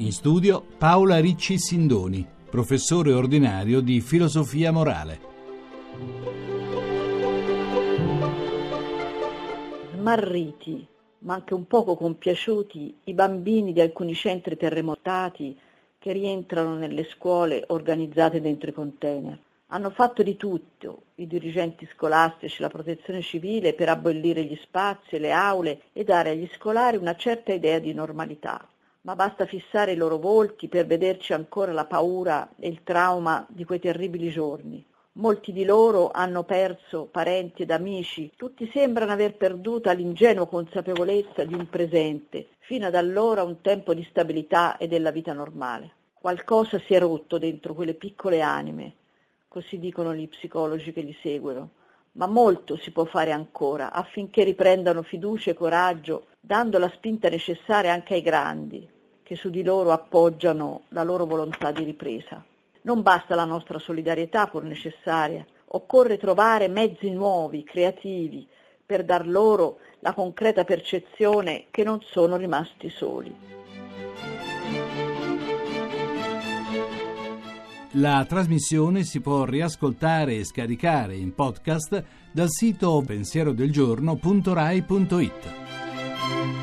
In studio Paola Ricci Sindoni, professore ordinario di filosofia morale. Smarriti, ma anche un poco compiaciuti, i bambini di alcuni centri terremotati che rientrano nelle scuole organizzate dentro i container. Hanno fatto di tutto i dirigenti scolastici, la protezione civile per abolire gli spazi le aule e dare agli scolari una certa idea di normalità. Ma basta fissare i loro volti per vederci ancora la paura e il trauma di quei terribili giorni. Molti di loro hanno perso parenti ed amici, tutti sembrano aver perduto l'ingenua consapevolezza di un presente, fino ad allora un tempo di stabilità e della vita normale. Qualcosa si è rotto dentro quelle piccole anime, così dicono gli psicologi che li seguono, ma molto si può fare ancora affinché riprendano fiducia e coraggio, dando la spinta necessaria anche ai grandi, che su di loro appoggiano la loro volontà di ripresa. Non basta la nostra solidarietà pur necessaria, occorre trovare mezzi nuovi, creativi, per dar loro la concreta percezione che non sono rimasti soli. La trasmissione si può riascoltare e scaricare in podcast dal sito pensierodelgiorno.rai.it. thank you